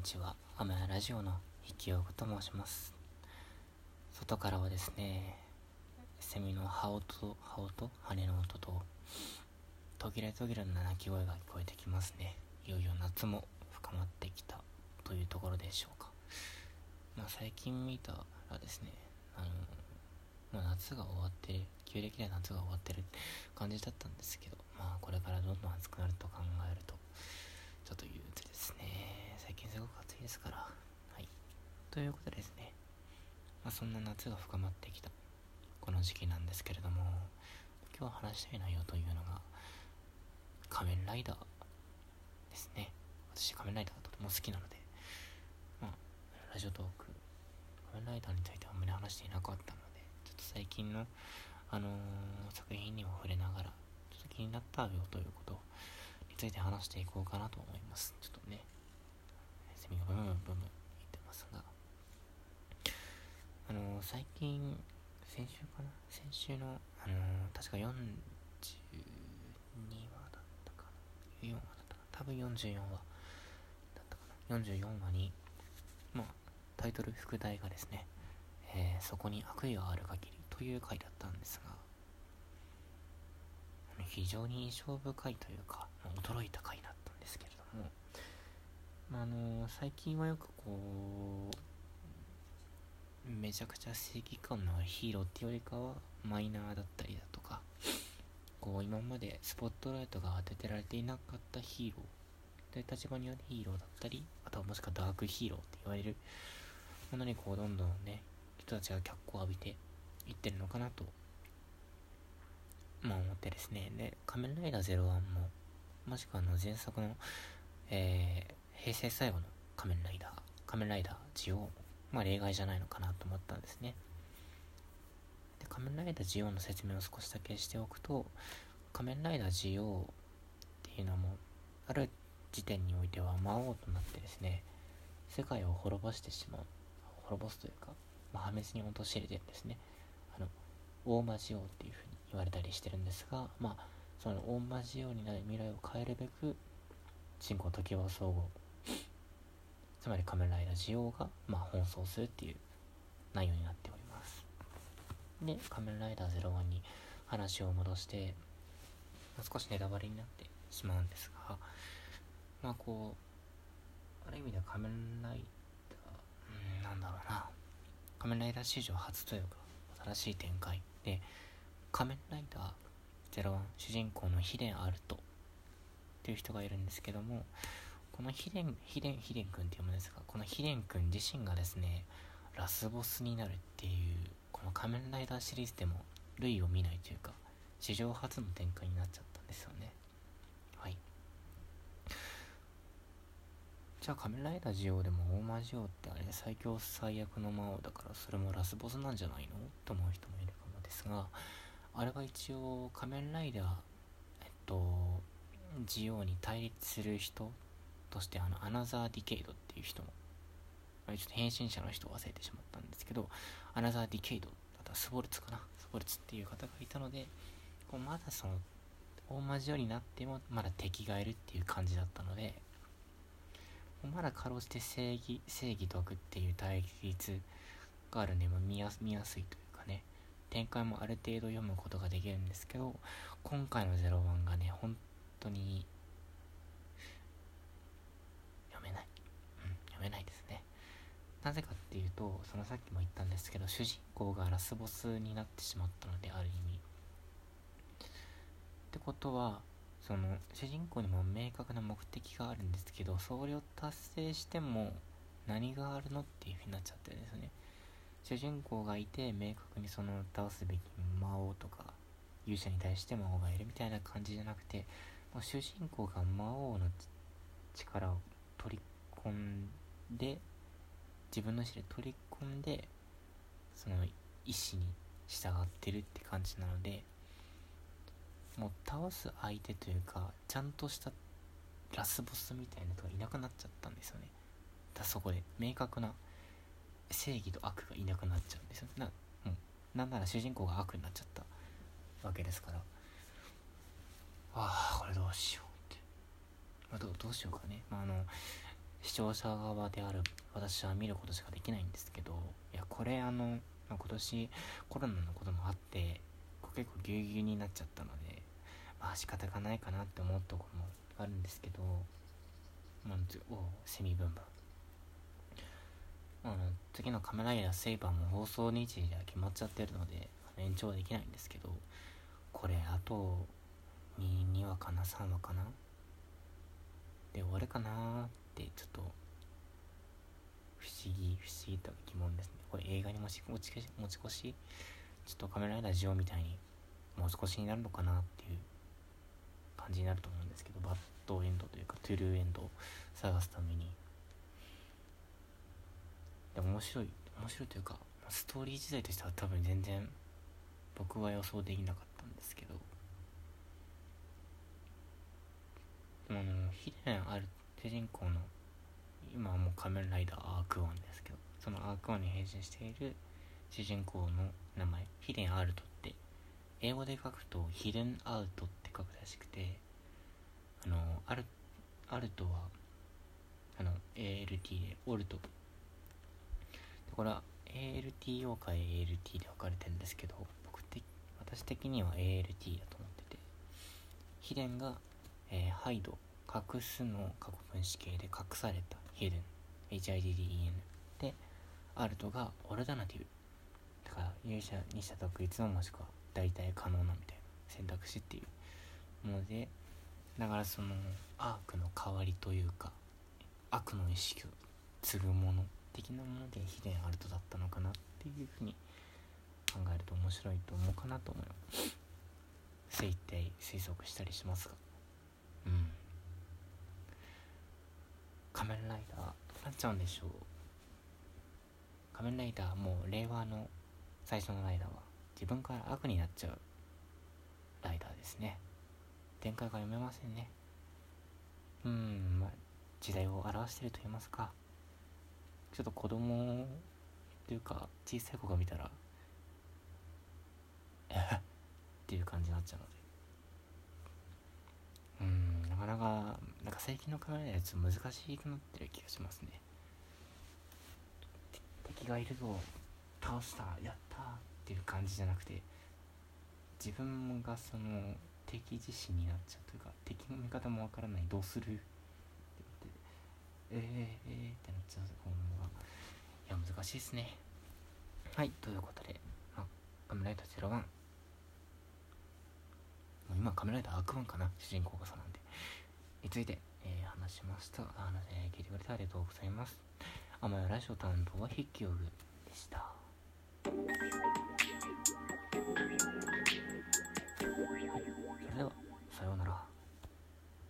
にちは。アマヤラジオの引きよと申します。外からはですね、セミの羽音と、羽音？羽の音と、途切れ途切れの鳴き声が聞こえてきますね。いよいよ夏も深まってきたというところでしょうか。まあ最近見たらですね、あの、まあ、夏が終わってる、旧暦で夏が終わってる感じだったんですけど、まあこれからどんどん暑くなると考えると、ちょっと憂鬱ですね。最近すごく暑いですから。はい。ということですね。まあそんな夏が深まってきた、この時期なんですけれども、今日話したい内容というのが、仮面ライダーですね。私仮面ライダーがとても好きなので、まあ、ラジオトーク、仮面ライダーについてあんまり話していなかったので、ちょっと最近の、あのー、作品にも触れながら、ちょっと気になったよということについて話していこうかなと思います。ちょっとね、セミがブンブンブンブン言ってますが、あのー、最近、先週かな？先週の、あのー、確か42話だったかな ?4 話だったかな？多分44話だったかな ?44 話に、まあ、タイトル副題がですね、えー、そこに悪意がある限りという回だったんですが、非常に印象深いというか、驚いた回だったんですけれども、まあ、の最近はよくこう、めちゃくちゃ正義感のあるヒーローっていうよりかは、マイナーだったりだとか、こう、今までスポットライトが当ててられていなかったヒーロー、という立場にあるヒーローだったり、あとはもしくはダークヒーローって言われるものにこう、どんどんね、人たちが脚光を浴びていってるのかなと、まあ思ってですね。で、仮面ライダー01も、もしくはあの前作の、えー、平成最後の仮面ライダー、仮面ライダージオも、まあ例外じゃないのかなと思ったんですね。で、仮面ライダージオの説明を少しだけしておくと、仮面ライダージオっていうのも、ある時点においては魔王となってですね、世界を滅ぼしてしまう。滅ぼすというか、まあ、破滅に陥れてるんですね。大魔ジオっていうふうに言われたりしてるんですが、まあ、その大魔ジオになる未来を変えるべく、進行時は総合、つまり仮面ライダージオが、まあ、奔走するっていう内容になっております。で、仮面ライダー01に話を戻して、まあ、少しネタバレになってしまうんですが、まあこう、ある意味では仮面ライダー、うん、なんだろうな、仮面ライダー史上初というか、新しい展開で、仮面ライダー01主人公のヒデンアルトっていう人がいるんですけども、このヒデン、ヒデン、ヒデン君って読むんですが、このヒデン君自身がですね、ラスボスになるっていう、この仮面ライダーシリーズでも類を見ないというか、史上初の展開になっちゃったんですよね。はい。じゃあ仮面ライダージオでも大魔ジオってあれ最強最悪の魔王だからそれもラスボスなんじゃないの？と思う人もいるかもですが、あれは一応仮面ライダー、えっと、ジオウに対立する人としてあの、アナザーディケイドっていう人も、ちょっと変身者の人を忘れてしまったんですけど、アナザーディケイド、あとはスボルツかなスボルツっていう方がいたので、こうまだその、大魔ジオになってもまだ敵がいるっていう感じだったので、まだかろうじて正義、正義と悪っていう対立があるんで、まあ、見や見やすいというかね、展開もある程度読むことができるんですけど、今回の01がね、本当に読めない。うん、読めないですね。なぜかっていうと、そのさっきも言ったんですけど、主人公がラスボスになってしまったので、ある意味。ってことは、その主人公にも明確な目的があるんですけどそれを達成しても何があるのっていう風になっちゃってるんですね主人公がいて明確にその倒すべき魔王とか勇者に対して魔王がいるみたいな感じじゃなくてもう主人公が魔王の力を取り込んで自分の意思で取り込んでその意志に従ってるって感じなのでもう倒す相手というかちゃんとしたラスボスみたいな人がいなくなっちゃったんですよね。だそこで明確な正義と悪がいなくなっちゃうんですよ。な,、うん、なんなら主人公が悪になっちゃったわけですから。ああこれどうしようって、まあ、どどうしようかね、まあ、あの視聴者側である私は見ることしかできないんですけどいやこれあの、まあ、今年コロナのこともあって結構ぎゅうぎゅうになっちゃったのでまあ仕方がないかなって思うところもあるんですけど、まあ、おセミブンバあの次のカメラやセイバーも放送日時が決まっちゃってるので延長はできないんですけどこれあと2 2話かな3話かなで終わるかなってちょっと不思議不思議と疑問ですね。これ映画にもし持ち持ち越しちょっとカメライダージオみたいにもう少しになるのかなっていう感じになると思うんですけどバッドエンドというかトゥルーエンドを探すためにで面白い面白いというかストーリー自体としては多分全然僕は予想できなかったんですけど。でもあのヒデンある主人公の今はもう仮面ライダーアークワンですけどそのアークワンに変身している主人公の名前ヒデンアルトって英語で書くとヒデンアウトって書くらしくてあのアルアルトはあの ALT でオルトこれは ALTO か ALT で分かれてるんですけど僕的私的には ALT だと思ってて秘伝が、えー、ハイド隠すの過去分子形で隠されたヒデン HIDDEN でアルトがオルタナティブ。だから勇者にした独立のもしくは大体可能なみたいな選択肢っていうものでだからそのアークの代わりというか悪の意識を継ぐもの的なもので秘伝アルトだったのかなっていうふうに考えると面白いと思うかなと思います精一杯推測したりしますが。うん。仮面ライダーどうなっちゃうんでしょう。仮面ライダーもう令和の最初のライダーは自分から悪になっちゃうライダーですね。展開が読めませんね。うんまあ時代を表してると言いますか。ちょっと子供っていうか小さい子が見たらっ？ていう感じになっちゃうので。うんなかなかなんか最近のカメラのやつ難しくなってる気がしますね。敵がいるぞ倒したやったっていう感じじゃなくて自分がその敵自身になっちゃうというか敵の味方もわからないどうするえー、えー、ってなっちゃうこのがいや難しいですねはいということで、まあ、カメライダー01もう今カメライダーアークワンかな主人公がそうなんでについて、えー、話しましたあの、ね、聞いてくれてありがとうございますあまやラジオ担当は筆記用具でした